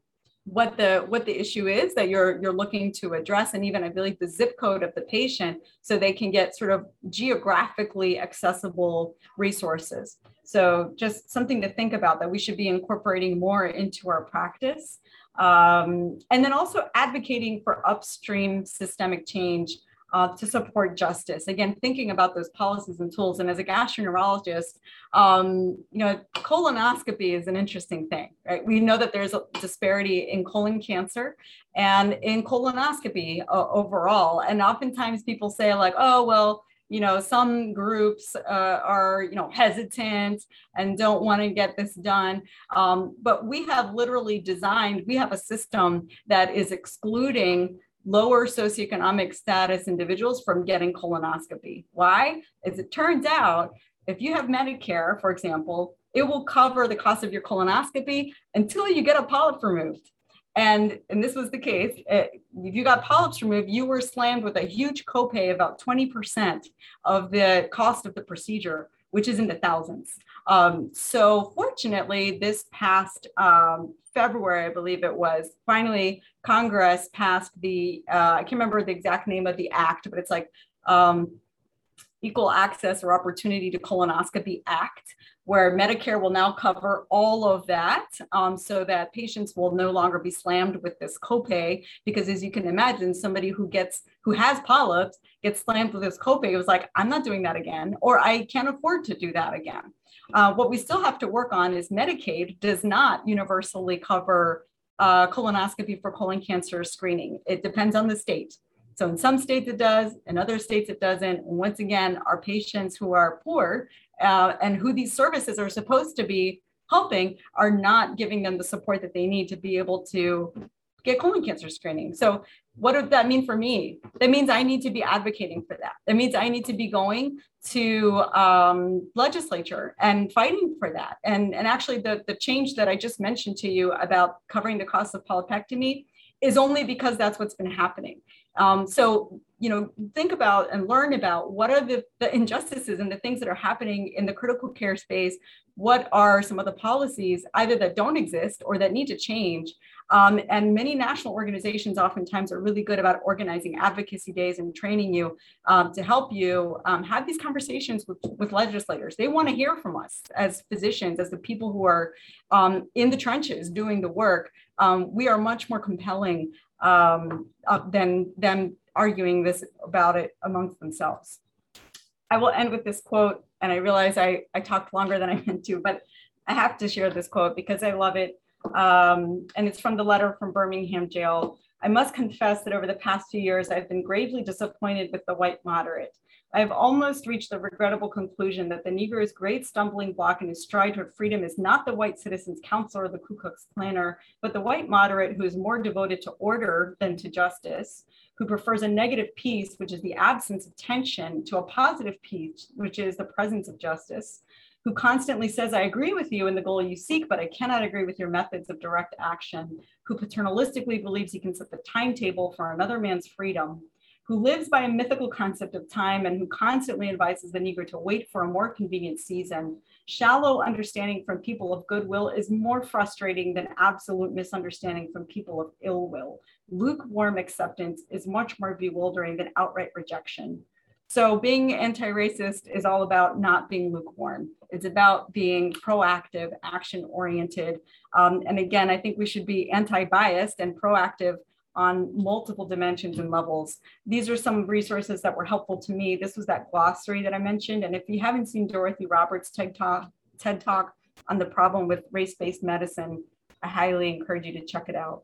what the what the issue is that you're you're looking to address and even i believe the zip code of the patient so they can get sort of geographically accessible resources. So just something to think about that we should be incorporating more into our practice. Um, and then also advocating for upstream systemic change uh, to support justice. Again, thinking about those policies and tools. And as a gastroenterologist, um, you know, colonoscopy is an interesting thing, right? We know that there's a disparity in colon cancer and in colonoscopy uh, overall. And oftentimes people say like, oh, well, you know some groups uh, are you know hesitant and don't want to get this done um, but we have literally designed we have a system that is excluding lower socioeconomic status individuals from getting colonoscopy. Why? As it turns out, if you have Medicare, for example, it will cover the cost of your colonoscopy until you get a polyp removed. And, and this was the case. Eh, if you got polyps removed, you were slammed with a huge copay, about 20% of the cost of the procedure, which is in the thousands. Um, so fortunately, this past um, February, I believe it was, finally Congress passed the, uh, I can't remember the exact name of the act, but it's like um, Equal Access or Opportunity to Colonoscopy Act, where Medicare will now cover all of that um, so that patients will no longer be slammed with this copay. Because as you can imagine, somebody who gets who has polyps gets slammed with this copay. It was like, I'm not doing that again, or I can't afford to do that again. Uh, what we still have to work on is Medicaid does not universally cover uh, colonoscopy for colon cancer screening. It depends on the state. So in some states it does, in other states it doesn't. And once again, our patients who are poor uh, and who these services are supposed to be helping are not giving them the support that they need to be able to get colon cancer screening. So what does that mean for me? That means I need to be advocating for that. That means I need to be going to um, legislature and fighting for that. And, and actually the, the change that I just mentioned to you about covering the cost of polypectomy is only because that's what's been happening. Um, so, you know, think about and learn about what are the, the injustices and the things that are happening in the critical care space. What are some of the policies either that don't exist or that need to change? Um, and many national organizations oftentimes are really good about organizing advocacy days and training you um, to help you um, have these conversations with, with legislators. They want to hear from us as physicians, as the people who are um, in the trenches doing the work. Um, we are much more compelling uh, than them arguing this about it amongst themselves. I will end with this quote, and I realize I, I talked longer than I meant to, but I have to share this quote because I love it. Um, and it's from the letter from Birmingham jail. I must confess that over the past few years, I've been gravely disappointed with the white moderate. I have almost reached the regrettable conclusion that the Negro's great stumbling block in his stride toward freedom is not the white citizens' council or the Ku Klux Klanner, but the white moderate who is more devoted to order than to justice, who prefers a negative peace, which is the absence of tension, to a positive peace, which is the presence of justice, who constantly says, I agree with you in the goal you seek, but I cannot agree with your methods of direct action, who paternalistically believes he can set the timetable for another man's freedom who lives by a mythical concept of time and who constantly advises the Negro to wait for a more convenient season. Shallow understanding from people of goodwill is more frustrating than absolute misunderstanding from people of ill will. Lukewarm acceptance is much more bewildering than outright rejection. So, being anti racist is all about not being lukewarm. It's about being proactive, action oriented. Um, and again, I think we should be anti biased and proactive on multiple dimensions and levels. These are some resources that were helpful to me. This was that glossary that I mentioned. And if you haven't seen Dorothy Roberts' TED Talk, TED Talk on the problem with race-based medicine, I highly encourage you to check it out.